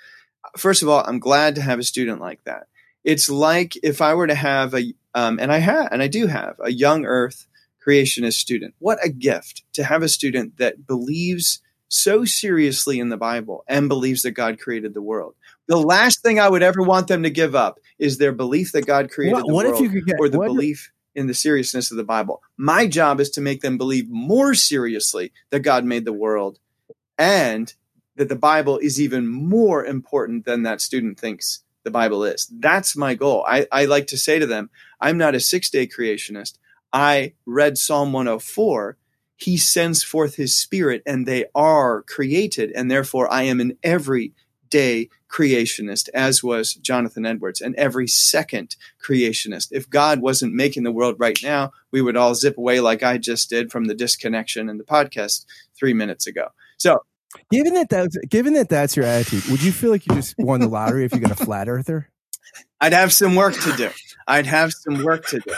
Speaker 4: First of all, I'm glad to have a student like that. It's like if I were to have a, um, and I have, and I do have a young Earth creationist student. What a gift to have a student that believes so seriously in the Bible and believes that God created the world. The last thing I would ever want them to give up is their belief that God created
Speaker 2: What,
Speaker 4: the
Speaker 2: what
Speaker 4: world
Speaker 2: if you could get
Speaker 4: or the belief in the seriousness of the Bible. My job is to make them believe more seriously that God made the world and that the Bible is even more important than that student thinks the Bible is. That's my goal. I, I like to say to them, I'm not a six day creationist. I read Psalm 104. He sends forth his spirit and they are created. And therefore I am an every day creationist, as was Jonathan Edwards, and every second creationist. If God wasn't making the world right now, we would all zip away like I just did from the disconnection in the podcast three minutes ago. So,
Speaker 2: given that that's given that that's your attitude, would you feel like you just won the lottery if you're going to flat earther?
Speaker 4: I'd have some work to do. I'd have some work to do.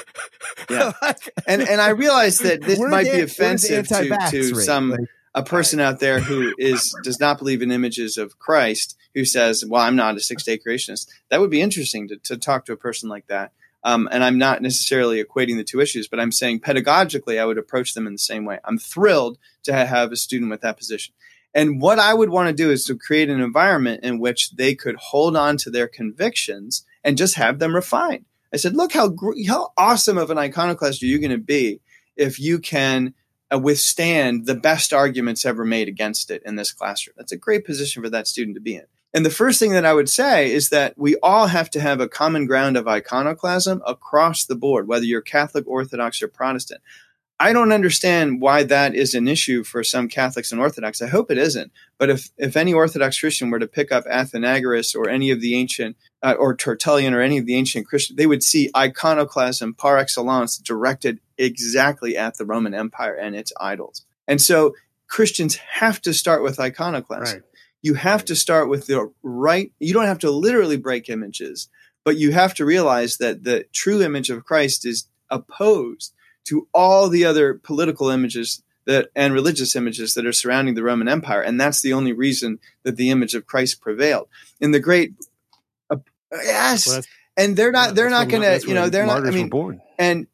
Speaker 4: Yeah, and and I realize that this
Speaker 2: We're
Speaker 4: might
Speaker 2: the-
Speaker 4: be offensive to, to
Speaker 2: rate.
Speaker 4: some
Speaker 2: Like,
Speaker 4: a person out there who is does not believe in images of Christ, who says, "Well, I'm not a six day creationist." That would be interesting to, to talk to a person like that. Um, and I'm not necessarily equating the two issues, but I'm saying pedagogically, I would approach them in the same way. I'm thrilled to have a student with that position. And what I would want to do is to create an environment in which they could hold on to their convictions and just have them refined. I said, look how how awesome of an iconoclast are you going to be if you can uh, withstand the best arguments ever made against it in this classroom. That's a great position for that student to be in. And the first thing that I would say is that we all have to have a common ground of iconoclasm across the board, whether you're Catholic, Orthodox, or Protestant. I don't understand why that is an issue for some Catholics and Orthodox. I hope it isn't. But if, if any Orthodox Christian were to pick up Athenagoras or any of the ancient, uh, or Tertullian or any of the ancient Christians, they would see iconoclasm par excellence directed exactly at the Roman Empire and its idols. And so Christians have to start with iconoclasm.
Speaker 3: Right.
Speaker 4: You have to start with the right, you don't have to literally break images, but you have to realize that the true image of Christ is opposed to all the other political images that and religious images that are surrounding the Roman Empire, and that's the only reason that the image of Christ prevailed. In the great, Uh, yes,
Speaker 3: Well,
Speaker 4: and they're not,
Speaker 3: Yeah,
Speaker 4: they're not going to, you know, they're not. I mean,
Speaker 3: born.
Speaker 4: and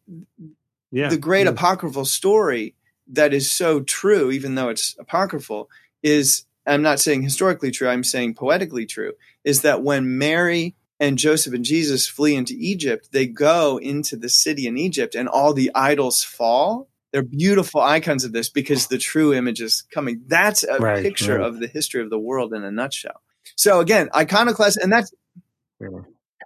Speaker 3: Yeah,
Speaker 4: the great
Speaker 3: yeah.
Speaker 4: apocryphal story that is so true, even though it's apocryphal, is I'm not saying historically true, I'm saying poetically true, is that when Mary and Joseph and Jesus flee into Egypt, they go into the city in Egypt and all the idols fall. They're beautiful icons of this because the true image is coming. That's a
Speaker 3: Right,
Speaker 4: picture
Speaker 3: right.
Speaker 4: of the history of the world in a nutshell. So again, iconoclast, and that's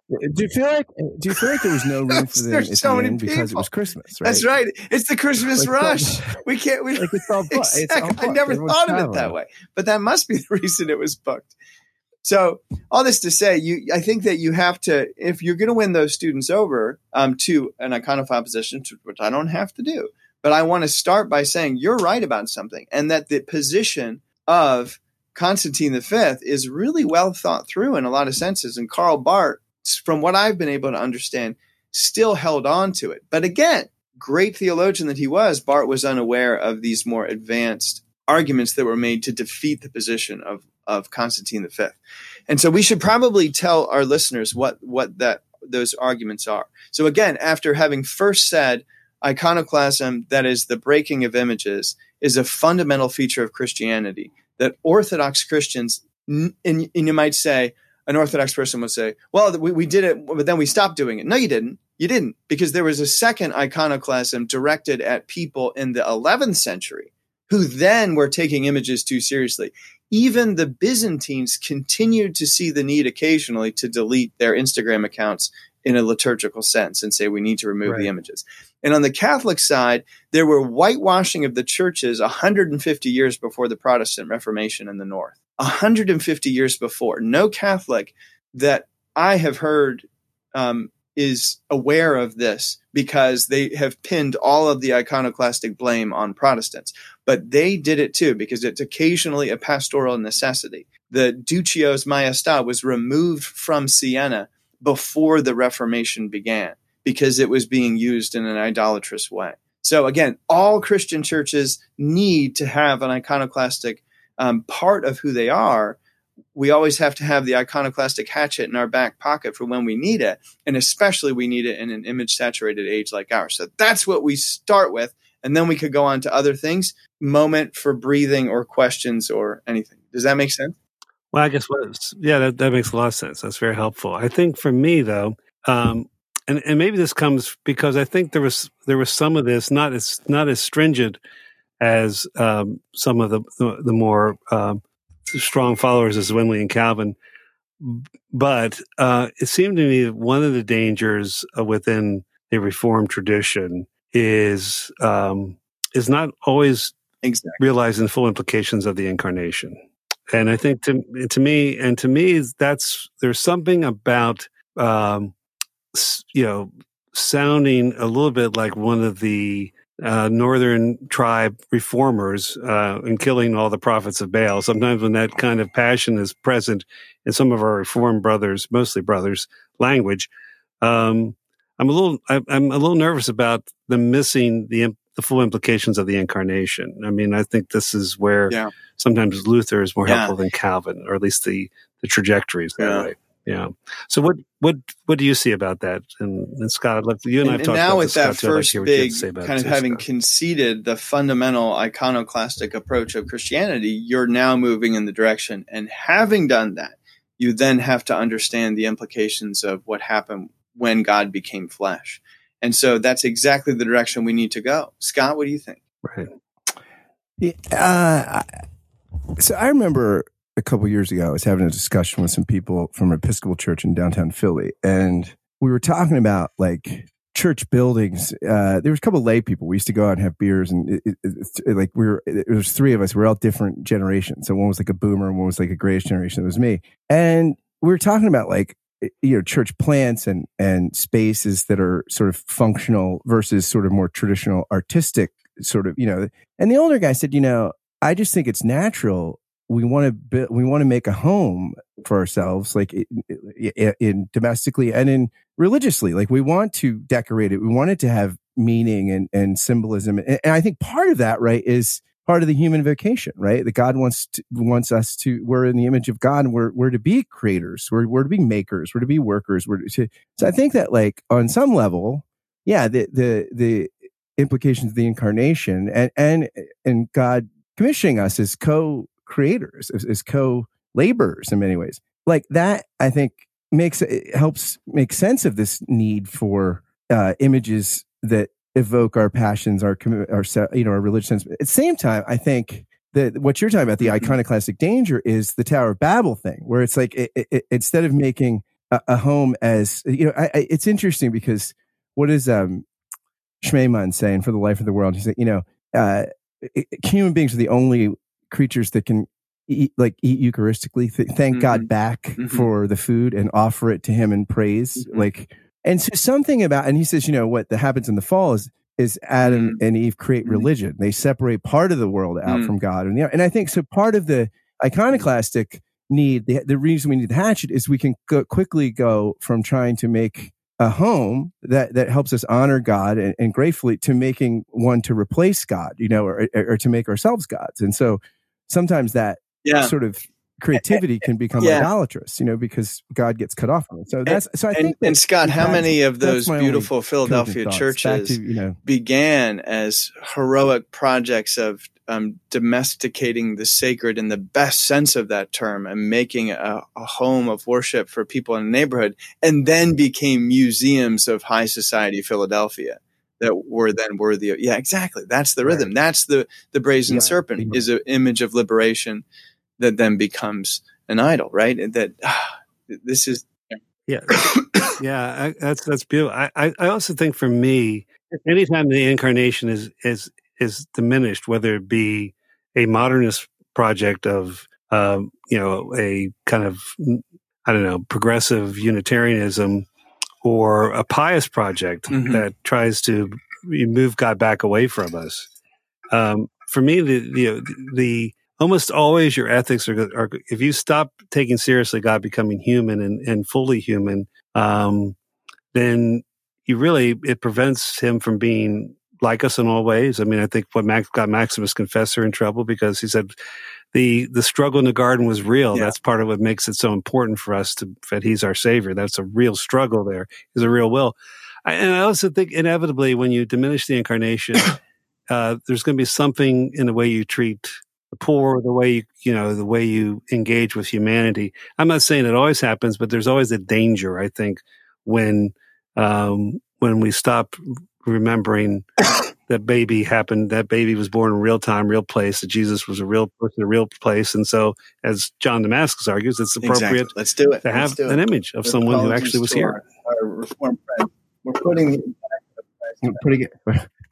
Speaker 2: do you feel like do you feel like there was no room for them
Speaker 4: There's so
Speaker 2: the
Speaker 4: many
Speaker 2: end because it was Christmas? Right?
Speaker 4: that's right. It's the Christmas
Speaker 2: Like,
Speaker 4: rush. We can't. We
Speaker 2: Like it's all booked. It's all
Speaker 4: Exactly. I never
Speaker 2: Everyone's
Speaker 4: thought of it that way, but that must be the reason it was booked. So, all this to say, you, I think that you have to, if you're going to win those students over um, to an iconophile position, which I don't have to do, but I want to start by saying you're right about something, and that the position of Constantine V is really well thought through in a lot of senses. And Karl Barth, from what I've been able to understand, still held on to it. But again, great theologian that he was, Barth was unaware of these more advanced arguments that were made to defeat the position of, of Constantine V. And so we should probably tell our listeners what, what that those arguments are. So again, after having first said iconoclasm, that is the breaking of images, is a fundamental feature of Christianity, that Orthodox Christians, and, and you might say, an Orthodox person would say, well, we, we did it, but then we stopped doing it. No, you didn't. You didn't, because there was a second iconoclasm directed at people in the 11th century who then were taking images too seriously. Even the Byzantines continued to see the need occasionally to delete their Instagram accounts in a liturgical sense and say we need to remove
Speaker 3: Right.
Speaker 4: the images. And on the Catholic side, there were whitewashing of the churches 150 years before the Protestant Reformation in the North. 150 years before. No Catholic that I have heard um, is aware of this because they have pinned all of the iconoclastic blame on Protestants. But they did it too because it's occasionally a pastoral necessity. The Duccio's Maestà was removed from Siena before the Reformation began because it was being used in an idolatrous way. So again, all Christian churches need to have an iconoclastic um, part of who they are. We always have to have the iconoclastic hatchet in our back pocket for when we need it, and especially we need it in an image-saturated age like ours. So that's what we start with, and then we could go on to other things. Moment for breathing or questions or anything. Does that make sense?
Speaker 3: Well, I guess what yeah, that, that makes a lot of sense. That's very helpful. I think for me though, um, and and maybe this comes because I think there was there was some of this not as not as stringent as um, some of the the, the more um, strong followers of Zwingli and Calvin, but uh, it seemed to me that one of the dangers uh, within the Reformed tradition is um, is not always
Speaker 4: Exactly.
Speaker 3: realizing the full implications of the incarnation. And I think to to me and to me that's there's something about um, you know sounding a little bit like one of the uh, northern tribe reformers uh, and killing all the prophets of Baal. Sometimes when that kind of passion is present in some of our reformed brothers, mostly brothers, language, um, I'm a little I'm a little nervous about them missing the the full implications of the incarnation. I mean, I think this is where yeah. sometimes Luther is more yeah. helpful than Calvin, or at least the the trajectories that yeah. way. Yeah. So what what what do you see about that? And, and Scott, you and, and I talked
Speaker 4: now
Speaker 3: about
Speaker 4: with
Speaker 3: that
Speaker 4: first
Speaker 3: like
Speaker 4: big kind of having Scott. conceded the fundamental iconoclastic approach of Christianity, you're now moving in the direction. And having done that, you then have to understand the implications of what happened when God became flesh. And so that's exactly the direction we need to go. Scott, what do you think?
Speaker 3: Right.
Speaker 2: Yeah, uh, so I remember a couple years ago, I was having a discussion with some people from an Episcopal Church in downtown Philly, and we were talking about like church buildings. Uh, there was a couple lay people. We used to go out and have beers, and it, it, it, like we were. There was three of us. We are all different generations. So one was like a boomer, one was like a grayish generation. It was me, and we were talking about like you know church plants and and spaces that are sort of functional versus sort of more traditional artistic sort of you know. And the older guy said, you know, I just think it's natural we want to build, we want to make a home for ourselves, like in, in, domestically and in religiously. Like we want to decorate it. We want it to have meaning and, and symbolism. And, and I think part of that, right, is part of the human vocation, right? That God wants to, wants us to, we're in the image of God and we're, we're to be creators. We're, we're to be makers. We're to be workers. We're to, so I think that like on some level, yeah, the, the, the implications of the incarnation and, and, and God commissioning us as co creators, as, as co laborers in many ways. Like that, I think makes it helps make sense of this need for uh, images that evoke our passions, our our you know our religious sense. At the same time, I think that what you're talking about, the mm-hmm. iconoclastic danger, is the Tower of Babel thing, where it's like it, it, instead of making a, a, home as you know, I, I, it's interesting because what is um Schmemann saying for the life of the world? He said, you know, uh, human beings are the only creatures that can eat, like eat Eucharistically, th- thank mm-hmm. God back mm-hmm. for the food and offer it to Him in praise. Mm-hmm. Like, and so something about, and he says, you know, what that happens in the fall is is Adam mm-hmm. and Eve create mm-hmm. religion. They separate part of the world out mm. from God, and the and I think so. Part of the iconoclastic need, the, the reason we need the hatchet is we can go, quickly go from trying to make a home that that helps us honor God and, and gratefully to making one to replace God, you know, or, or to make ourselves gods. And so sometimes that yeah. sort of creativity can become yeah. idolatrous, you know, because God gets cut off from it. So that's so I
Speaker 4: and,
Speaker 2: think.
Speaker 4: and Scott, how many of those beautiful Philadelphia churches to, you know, began as heroic projects of um, domesticating the sacred in the best sense of that term and making a, a home of worship for people in the neighborhood, and then became museums of high society Philadelphia that were then worthy of yeah exactly that's the rhythm right. that's the the brazen yeah. serpent is an image of liberation that then becomes an idol right and that ah, this is
Speaker 3: yeah yeah I, that's that's beautiful I, I also think for me anytime the incarnation is is is diminished whether it be a modernist project of um, you know a kind of i don't know progressive unitarianism or a pious project mm-hmm. that tries to move God back away from us. Um, for me, the, the, the almost always your ethics are, are, if you stop taking seriously God becoming human and, and fully human, um, then you really it prevents him from being like us in all ways. I mean, I think what Max got Maximus Confessor in trouble because he said the the struggle in the garden was real. Yeah. That's part of what makes it so important for us to that he's our savior. That's a real struggle. There is a real will. I, and I also think inevitably when you diminish the incarnation, uh, there's going to be something in the way you treat the poor, the way you you know the way you engage with humanity. I'm not saying it always happens, but there's always a danger. I think when um, when we stop remembering that baby happened. That baby was born in real time, real place. That Jesus was a real person, a real place. And so, as John Damascus argues, it's appropriate
Speaker 4: exactly. Let's do it.
Speaker 3: to have an image of someone who actually was here.
Speaker 5: Our, reform friend. We're putting it back.
Speaker 2: We're putting it.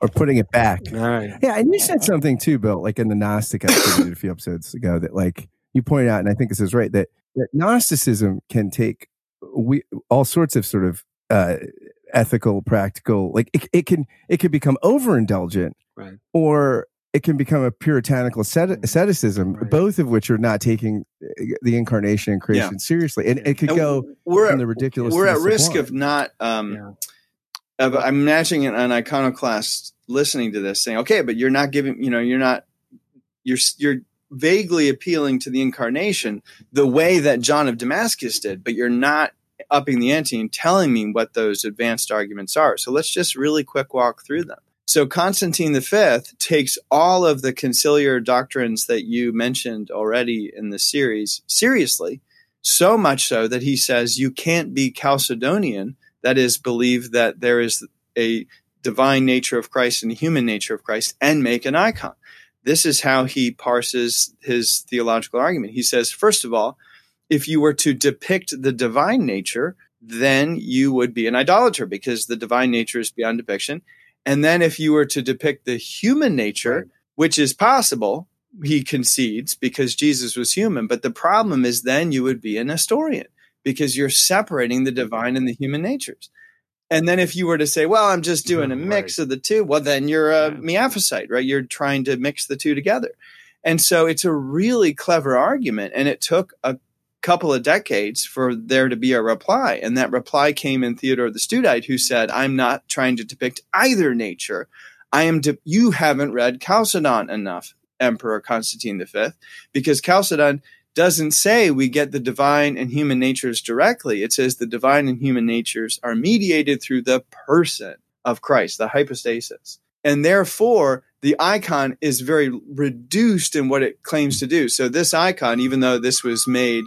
Speaker 2: Or putting it back.
Speaker 3: All right.
Speaker 2: Yeah, and you said something too, Bill, like in the Gnostic episode a few episodes ago, that like you pointed out, and I think this is right that, that Gnosticism can take we all sorts of sort of uh, ethical, practical, like it, it can it can become overindulgent,
Speaker 3: Right.
Speaker 2: or it can become a puritanical asceticism,
Speaker 3: Right.
Speaker 2: both of which are not taking uh, the incarnation and creation seriously, and it could
Speaker 4: And
Speaker 2: go
Speaker 4: we're
Speaker 2: from
Speaker 4: at,
Speaker 2: the ridiculous.
Speaker 4: we're at risk
Speaker 2: sublime.
Speaker 4: of not um
Speaker 3: Yeah.
Speaker 4: of I'm imagining an iconoclast listening to this saying, okay, but you're not giving, you know, you're not, you're, you're vaguely appealing to the incarnation the way that John of Damascus did, but you're not upping the ante and telling me what those advanced arguments are. So let's just really quick walk through them. So Constantine V takes all of the conciliar doctrines that you mentioned already in the series seriously, so much so that he says you can't be Chalcedonian that is believe that there is a divine nature of Christ and a human nature of Christ and make an icon. This is how he parses his theological argument. He says, first of all, if you were to depict the divine nature, then you would be an idolater because the divine nature is beyond depiction. And then if you were to depict the human nature,
Speaker 3: Right.
Speaker 4: which is possible, he concedes because Jesus was human. But the problem is then you would be an Nestorian because you're separating the mm-hmm. divine and the human natures. And then if you were to say, well, I'm just doing a mm-hmm,
Speaker 3: Right.
Speaker 4: mix of the two, well, then you're a
Speaker 3: Yeah.
Speaker 4: Miaphysite, right? You're trying to mix the two together. And so it's a really clever argument. And it took a couple of decades for there to be a reply. And that reply came in Theodore the Studite, who said, I'm not trying to depict either nature. I am, de- you haven't read Chalcedon enough, Emperor Constantine V, because Chalcedon doesn't say we get the divine and human natures directly. It says the divine and human natures are mediated through the person of Christ, the hypostasis. And therefore, the icon is very reduced in what it claims to do. So, this icon, even though this was made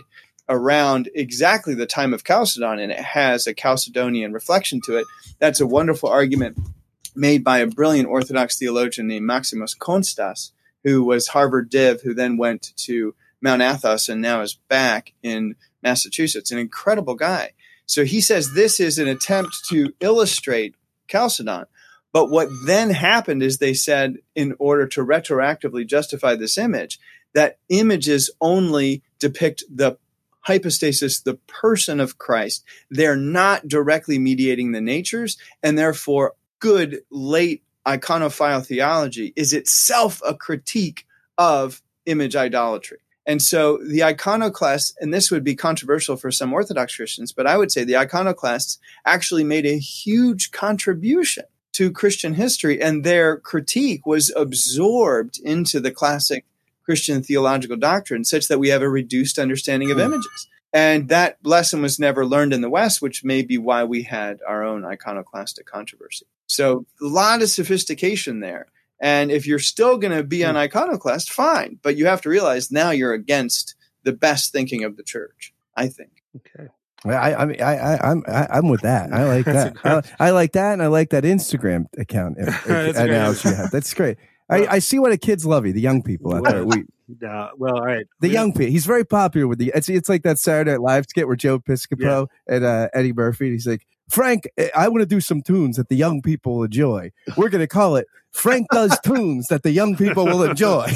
Speaker 4: around exactly the time of Chalcedon and it has a Chalcedonian reflection to it, that's a wonderful argument made by a brilliant Orthodox theologian named Maximus Constas, who was Harvard Div, who then went to Mount Athos and now is back in Massachusetts. An incredible guy. So he says this is an attempt to illustrate Chalcedon. But what then happened is they said, in order to retroactively justify this image, that images only depict the hypostasis, the person of Christ. They're not directly mediating the natures, and therefore, good late iconophile theology is itself a critique of image idolatry. And so the iconoclasts, and this would be controversial for some Orthodox Christians, but I would say the iconoclasts actually made a huge contribution to Christian history, and their critique was absorbed into the classic Christian theological doctrine, such that we have a reduced understanding of hmm. images. And that lesson was never learned in the West, which may be why we had our own iconoclastic controversy. So, a lot of sophistication there. And if you're still going to be an iconoclast, fine. But you have to realize now you're against the best thinking of the church, I think.
Speaker 3: Okay.
Speaker 2: I, I mean, I, I, I'm, I, I'm with that. I like
Speaker 3: That's
Speaker 2: that. I, like that, and I like that Instagram account if- if-
Speaker 3: That's great.
Speaker 2: analogy you have. That's great. I, I see what the kids love you, the young people out there. We,
Speaker 3: Uh, well, all right.
Speaker 2: the
Speaker 3: We-
Speaker 2: young people. He's very popular with the. It's it's like that Saturday Night Live skit where Joe Piscopo and uh, Eddie Murphy. He's like, Frank, eh, I want to do some tunes that the young people enjoy. We're going to call it Frank does tunes that the young people will enjoy.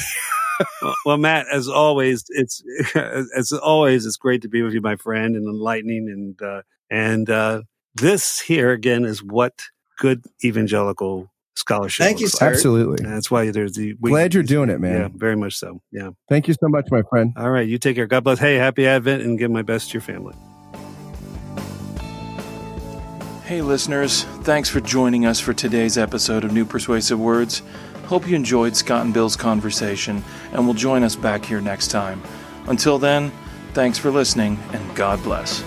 Speaker 3: Well, well, Matt, as always, it's as always, it's great to be with you, my friend, and enlightening. And uh, and uh, this here again is what good evangelical scholarship.
Speaker 4: Thank you,
Speaker 3: looks
Speaker 4: sir.
Speaker 3: like.
Speaker 2: Absolutely.
Speaker 3: And that's why there's the. we-
Speaker 2: Glad you're doing it, man.
Speaker 3: Yeah, very much so. Yeah.
Speaker 2: Thank you so much, my friend.
Speaker 3: All right, you take care. God bless. Hey, happy Advent, and give my best to your family.
Speaker 1: Hey, listeners, thanks for joining us for today's episode of New Persuasive Words. Hope you enjoyed Scott and Bill's conversation and will join us back here next time. Until then, thanks for listening and God bless.